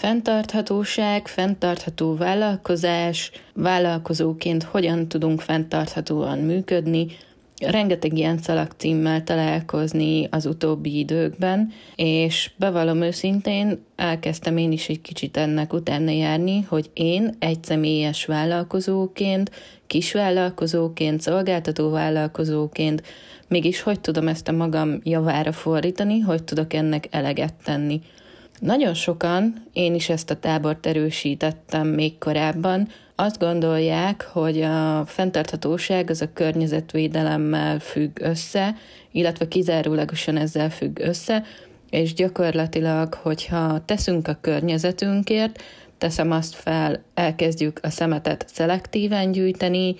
Fenntarthatóság, fenntartható vállalkozás, vállalkozóként hogyan tudunk fenntarthatóan működni, rengeteg ilyen szalagcímmel találkozni az utóbbi időkben, és bevallom őszintén, elkezdtem én is egy kicsit ennek utána járni, hogy én egy személyes vállalkozóként, kisvállalkozóként, szolgáltató vállalkozóként mégis hogy tudom ezt a magam javára fordítani, hogy tudok ennek eleget tenni. Nagyon sokan, én is ezt a tábort erősítettem még korábban, azt gondolják, hogy a fenntarthatóság az a környezetvédelemmel függ össze, illetve kizárólagosan ezzel függ össze, és gyakorlatilag, hogyha teszünk a környezetünkért, teszem azt fel, elkezdjük a szemetet szelektíven gyűjteni,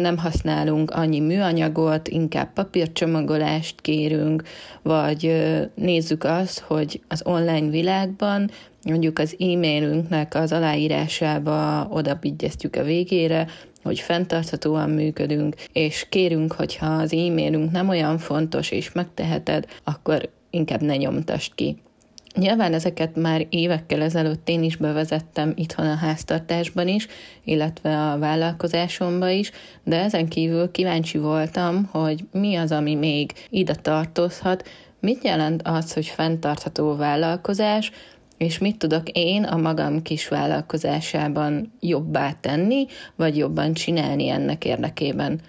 nem használunk annyi műanyagot, inkább papírcsomagolást kérünk, vagy nézzük azt, hogy az online világban mondjuk az e-mailünknek az aláírásába oda a végére, hogy fenntarthatóan működünk, és kérünk, hogyha az e-mailünk nem olyan fontos és megteheted, akkor inkább ne nyomtast ki. Nyilván ezeket már évekkel ezelőtt én is bevezettem itthon a háztartásban is, illetve a vállalkozásomba is, de ezen kívül kíváncsi voltam, hogy mi az, ami még ide tartozhat, mit jelent az, hogy fenntartható vállalkozás, és mit tudok én a magam kis vállalkozásában jobbá tenni, vagy jobban csinálni ennek érdekében.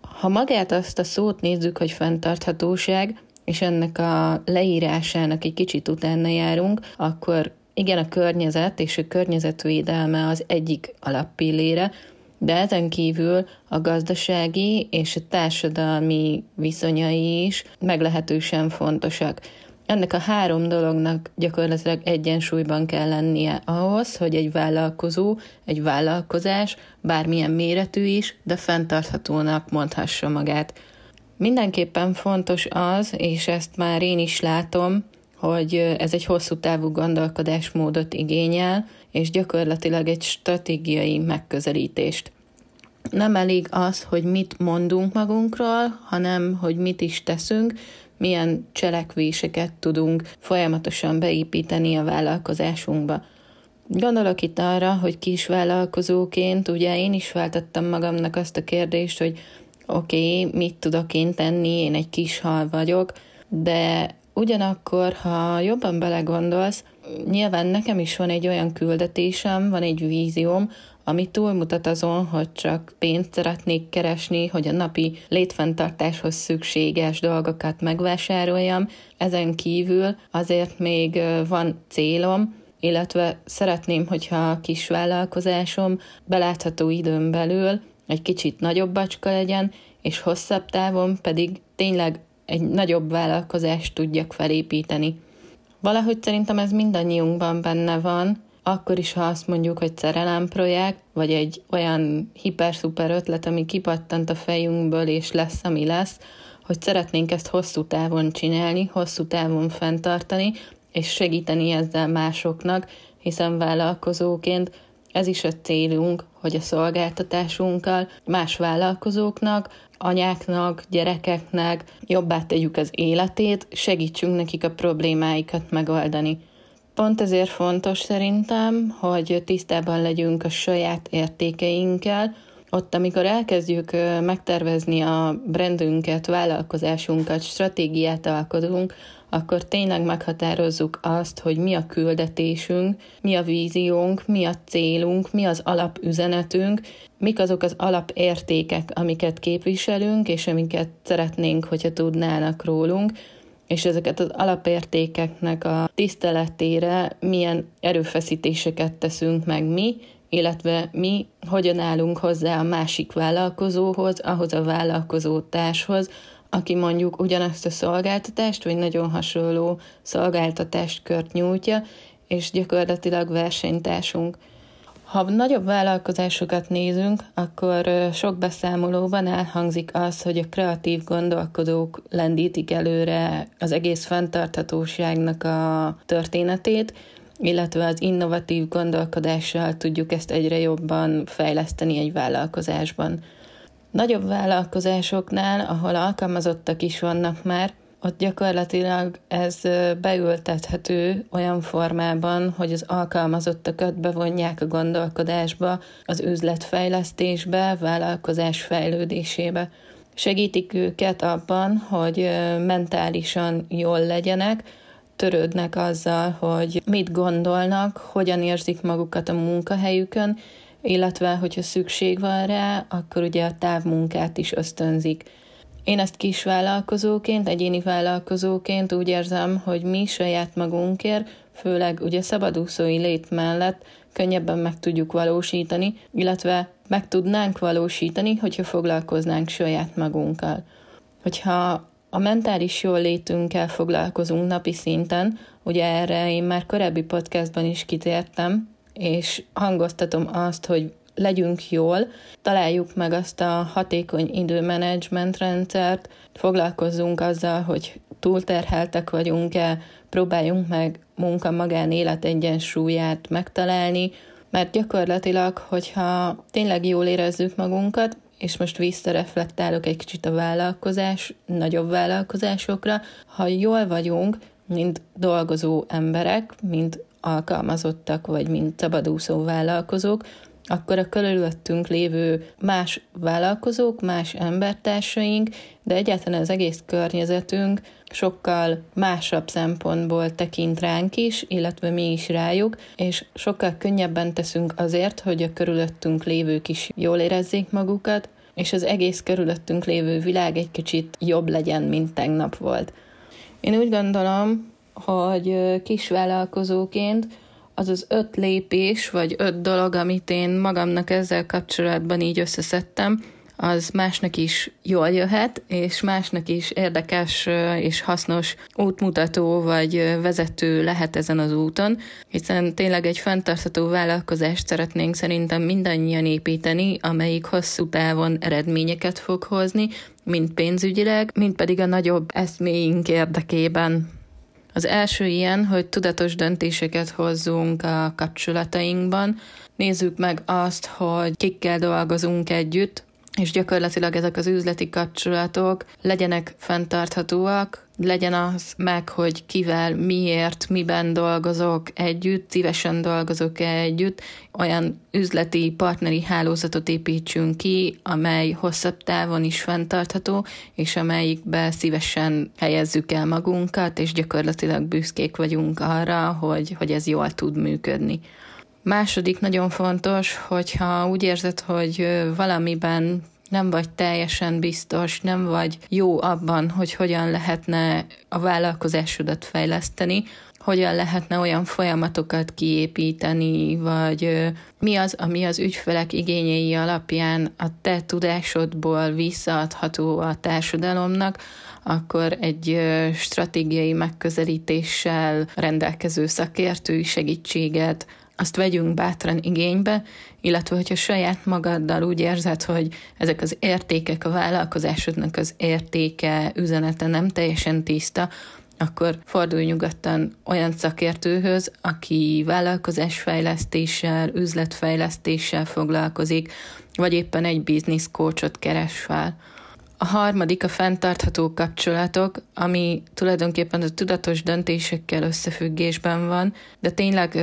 Ha magát azt a szót nézzük, hogy fenntarthatóság, és ennek a leírásának egy kicsit utána járunk, akkor igen, a környezet és a környezetvédelme az egyik alappillére, de ezen kívül a gazdasági és a társadalmi viszonyai is meglehetősen fontosak. Ennek a három dolognak gyakorlatilag egyensúlyban kell lennie ahhoz, hogy egy vállalkozó, egy vállalkozás, bármilyen méretű is, de fenntarthatónak mondhassa magát. Mindenképpen fontos az, és ezt már én is látom, hogy ez egy hosszú távú gondolkodásmódot igényel, és gyakorlatilag egy stratégiai megközelítést. Nem elég az, hogy mit mondunk magunkról, hanem hogy mit is teszünk, milyen cselekvéseket tudunk folyamatosan beépíteni a vállalkozásunkba. Gondolok itt arra, hogy kis vállalkozóként, ugye én is feltettem magamnak azt a kérdést, hogy oké, okay, mit tudok én tenni, én egy kis hal vagyok, de ugyanakkor, ha jobban belegondolsz, nyilván nekem is van egy olyan küldetésem, van egy vízióm, ami túlmutat azon, hogy csak pénzt szeretnék keresni, hogy a napi létfenntartáshoz szükséges dolgokat megvásároljam. Ezen kívül azért még van célom, illetve szeretném, hogyha a kis vállalkozásom belátható időn belül egy kicsit nagyobb bacska legyen, és hosszabb távon pedig tényleg egy nagyobb vállalkozást tudjak felépíteni. Valahogy szerintem ez mindannyiunkban benne van, akkor is, ha azt mondjuk, hogy szerelem projekt, vagy egy olyan hiper-szuper ötlet, ami kipattant a fejünkből, és lesz, ami lesz, hogy szeretnénk ezt hosszú távon csinálni, hosszú távon fenntartani, és segíteni ezzel másoknak, hiszen vállalkozóként ez is a célunk, hogy a szolgáltatásunkkal más vállalkozóknak, anyáknak, gyerekeknek jobbá tegyük az életét, segítsünk nekik a problémáikat megoldani. Pont ezért fontos szerintem, hogy tisztában legyünk a saját értékeinkkel, ott, amikor elkezdjük megtervezni a brandünket, vállalkozásunkat, stratégiát alkotunk, akkor tényleg meghatározzuk azt, hogy mi a küldetésünk, mi a víziónk, mi a célunk, mi az alapüzenetünk, mik azok az alapértékek, amiket képviselünk, és amiket szeretnénk, hogyha tudnának rólunk, és ezeket az alapértékeknek a tiszteletére milyen erőfeszítéseket teszünk meg mi, illetve mi hogyan állunk hozzá a másik vállalkozóhoz, ahhoz a vállalkozó társhoz, aki mondjuk ugyanazt a szolgáltatást, vagy nagyon hasonló szolgáltatást kört nyújtja, és gyakorlatilag versenytársunk. Ha nagyobb vállalkozásokat nézünk, akkor sok beszámolóban elhangzik az, hogy a kreatív gondolkodók lendítik előre az egész fenntarthatóságnak a történetét, illetve az innovatív gondolkodással tudjuk ezt egyre jobban fejleszteni egy vállalkozásban. Nagyobb vállalkozásoknál, ahol alkalmazottak is vannak már, ott gyakorlatilag ez beültethető olyan formában, hogy az alkalmazottakat bevonják a gondolkodásba, az üzletfejlesztésbe, vállalkozás fejlődésébe. Segítik őket abban, hogy mentálisan jól legyenek, törődnek azzal, hogy mit gondolnak, hogyan érzik magukat a munkahelyükön, illetve hogyha szükség van rá, akkor ugye a távmunkát is ösztönzik. Én ezt kis vállalkozóként, egyéni vállalkozóként úgy érzem, hogy mi saját magunkért, főleg ugye szabadúszói lét mellett könnyebben meg tudjuk valósítani, illetve meg tudnánk valósítani, hogyha foglalkoznánk saját magunkkal. Hogyha a mentális jól létünkkel foglalkozunk napi szinten, ugye erre én már korábbi podcastban is kitértem, és hangoztatom azt, hogy legyünk jól, találjuk meg azt a hatékony időmenedzsment rendszert, foglalkozzunk azzal, hogy túlterheltek vagyunk-e, próbáljunk meg munka-magán-élet egyensúlyát megtalálni, mert gyakorlatilag, hogyha tényleg jól érezzük magunkat, és most visszareflektálok egy kicsit a vállalkozás, nagyobb vállalkozásokra, ha jól vagyunk, mint dolgozó emberek, mint alkalmazottak, vagy mint szabadúszó vállalkozók, akkor a körülöttünk lévő más vállalkozók, más embertársaink, de egyáltalán az egész környezetünk sokkal másabb szempontból tekint ránk is, illetve mi is rájuk, és sokkal könnyebben teszünk azért, hogy a körülöttünk lévők is jól érezzék magukat, és az egész körülöttünk lévő világ egy kicsit jobb legyen, mint tegnap volt. Én úgy gondolom, hogy kisvállalkozóként az az öt lépés, vagy öt dolog, amit én magamnak ezzel kapcsolatban így összeszedtem, az másnak is jól jöhet, és másnak is érdekes és hasznos útmutató vagy vezető lehet ezen az úton, hiszen tényleg egy fenntartható vállalkozást szeretnénk szerintem mindannyian építeni, amelyik hosszú távon eredményeket fog hozni, mind pénzügyileg, mind pedig a nagyobb eszméink érdekében. Az első ilyen, hogy tudatos döntéseket hozzunk a kapcsolatainkban. Nézzük meg azt, hogy kikkel dolgozunk együtt, és gyakorlatilag ezek az üzleti kapcsolatok legyenek fenntarthatóak, legyen az meg, hogy kivel, miért, miben dolgozok együtt, szívesen dolgozok együtt, olyan üzleti partneri hálózatot építsünk ki, amely hosszabb távon is fenntartható, és amelyikbe szívesen helyezzük el magunkat, és gyakorlatilag büszkék vagyunk arra, hogy, hogy ez jól tud működni. Második nagyon fontos, hogyha úgy érzed, hogy valamiben nem vagy teljesen biztos, nem vagy jó abban, hogy hogyan lehetne a vállalkozásodat fejleszteni, hogyan lehetne olyan folyamatokat kiépíteni, vagy mi az, ami az ügyfelek igényei alapján a te tudásodból visszaadható a társadalomnak, akkor egy stratégiai megközelítéssel rendelkező szakértői segítséget azt vegyünk bátran igénybe, illetve hogyha saját magaddal úgy érzed, hogy ezek az értékek, a vállalkozásodnak az értéke, üzenete nem teljesen tiszta, akkor fordulj nyugodtan olyan szakértőhöz, aki vállalkozásfejlesztéssel, üzletfejlesztéssel foglalkozik, vagy éppen egy business coachot keres fel. A harmadik a fenntartható kapcsolatok, ami tulajdonképpen a tudatos döntésekkel összefüggésben van, de tényleg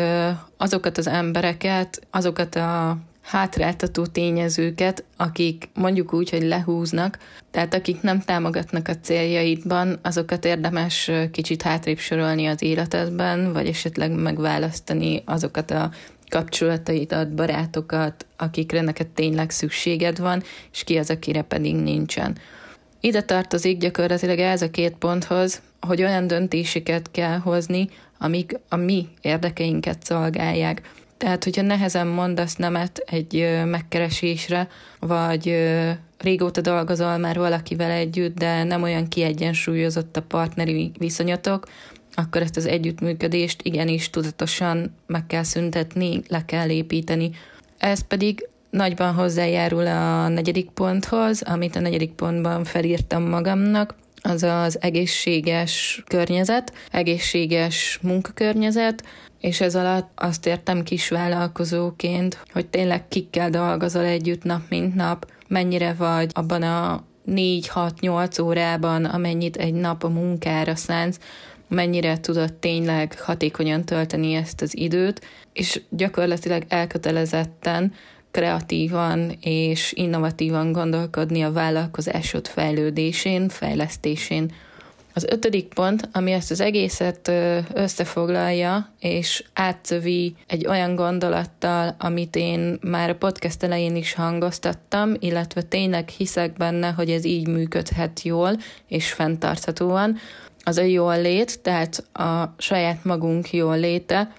azokat az embereket, azokat a hátráltató tényezőket, akik mondjuk úgy, hogy lehúznak, tehát akik nem támogatnak a céljaidban, azokat érdemes kicsit hátrébb sorolni az életedben, vagy esetleg megválasztani azokat a kapcsolataidat, barátokat, akikre neked tényleg szükséged van, és ki az, akire pedig nincsen. Ide tartozik gyakorlatilag ez a két ponthoz, hogy olyan döntéseket kell hozni, amik a mi érdekeinket szolgálják. Tehát, hogyha nehezen mondasz nemet egy megkeresésre, vagy régóta dolgozol már valakivel együtt, de nem olyan kiegyensúlyozott a partneri viszonyatok, akkor ezt az együttműködést igenis tudatosan meg kell szüntetni, le kell építeni. Ez pedig nagyban hozzájárul a negyedik ponthoz, amit a negyedik pontban felírtam magamnak, az az egészséges környezet, egészséges munkakörnyezet, és ez alatt azt értem kis vállalkozóként, hogy tényleg kikkel dolgozol együtt nap mint nap, mennyire vagy abban a 4-6-8 órában, amennyit egy nap a munkára szánsz, mennyire tudod tényleg hatékonyan tölteni ezt az időt, és gyakorlatilag elkötelezetten, kreatívan és innovatívan gondolkodni a vállalkozásod fejlődésén, fejlesztésén. Az ötödik pont, ami ezt az egészet összefoglalja, és átszövi egy olyan gondolattal, amit én már a podcast elején is hangoztattam, illetve tényleg hiszek benne, hogy ez így működhet jól és fenntarthatóan, az a jól lét, tehát a saját magunk jól léte,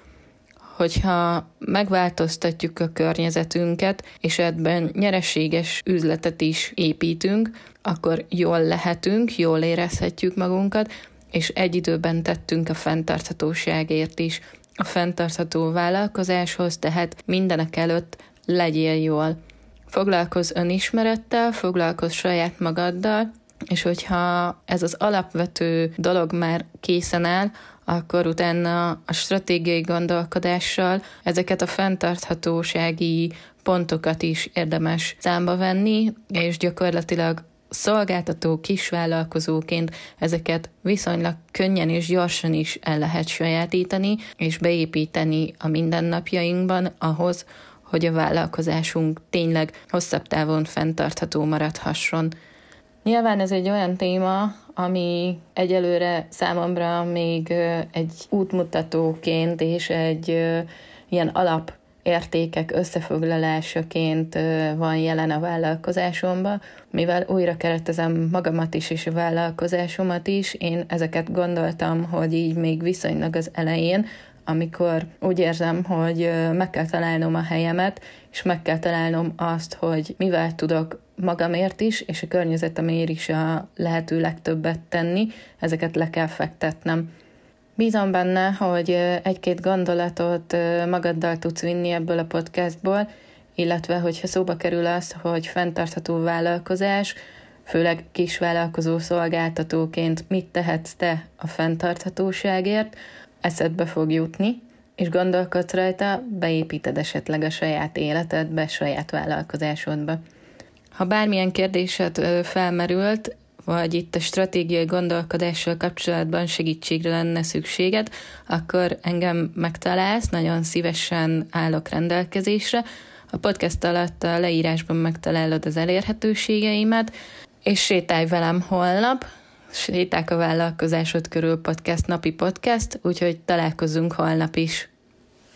hogyha megváltoztatjuk a környezetünket, és ebben nyereséges üzletet is építünk, akkor jól lehetünk, jól érezhetjük magunkat, és egy időben tettünk a fenntarthatóságért is. A fenntartható vállalkozáshoz, tehát mindenek előtt legyél jól. Foglalkozz önismerettel, foglalkozz saját magaddal, és hogyha ez az alapvető dolog már készen áll, akkor utána a stratégiai gondolkodással ezeket a fenntarthatósági pontokat is érdemes számba venni, és gyakorlatilag szolgáltató kisvállalkozóként ezeket viszonylag könnyen és gyorsan is el lehet sajátítani, és beépíteni a mindennapjainkban ahhoz, hogy a vállalkozásunk tényleg hosszabb távon fenntartható maradhasson. Nyilván ez egy olyan téma, ami egyelőre számomra még egy útmutatóként és egy ilyen alap értékek összefoglalásaként van jelen a vállalkozásomban, mivel újra keretezem magamat is és a vállalkozásomat is, én ezeket gondoltam, hogy így még viszonylag az elején, amikor úgy érzem, hogy meg kell találnom a helyemet, és meg kell találnom azt, hogy mivel tudok magamért is, és a környezetemért is a lehető legtöbbet tenni, ezeket le kell fektetnem. Bízom benne, hogy egy-két gondolatot magaddal tudsz vinni ebből a podcastból, illetve hogyha szóba kerül az, hogy fenntartható vállalkozás, főleg kisvállalkozó szolgáltatóként mit tehetsz te a fenntarthatóságért, eszedbe fog jutni, és gondolkodsz rajta, beépíted esetleg a saját életedbe, saját vállalkozásodba. Ha bármilyen kérdésed felmerült, vagy itt a stratégiai gondolkodással kapcsolatban segítségre lenne szükséged, akkor engem megtalálsz, nagyon szívesen állok rendelkezésre. A podcast alatt a leírásban megtalálod az elérhetőségeimet, és sétálj velem holnap, Séták a vállalkozásod körül podcast napi podcast, úgyhogy találkozunk holnap is.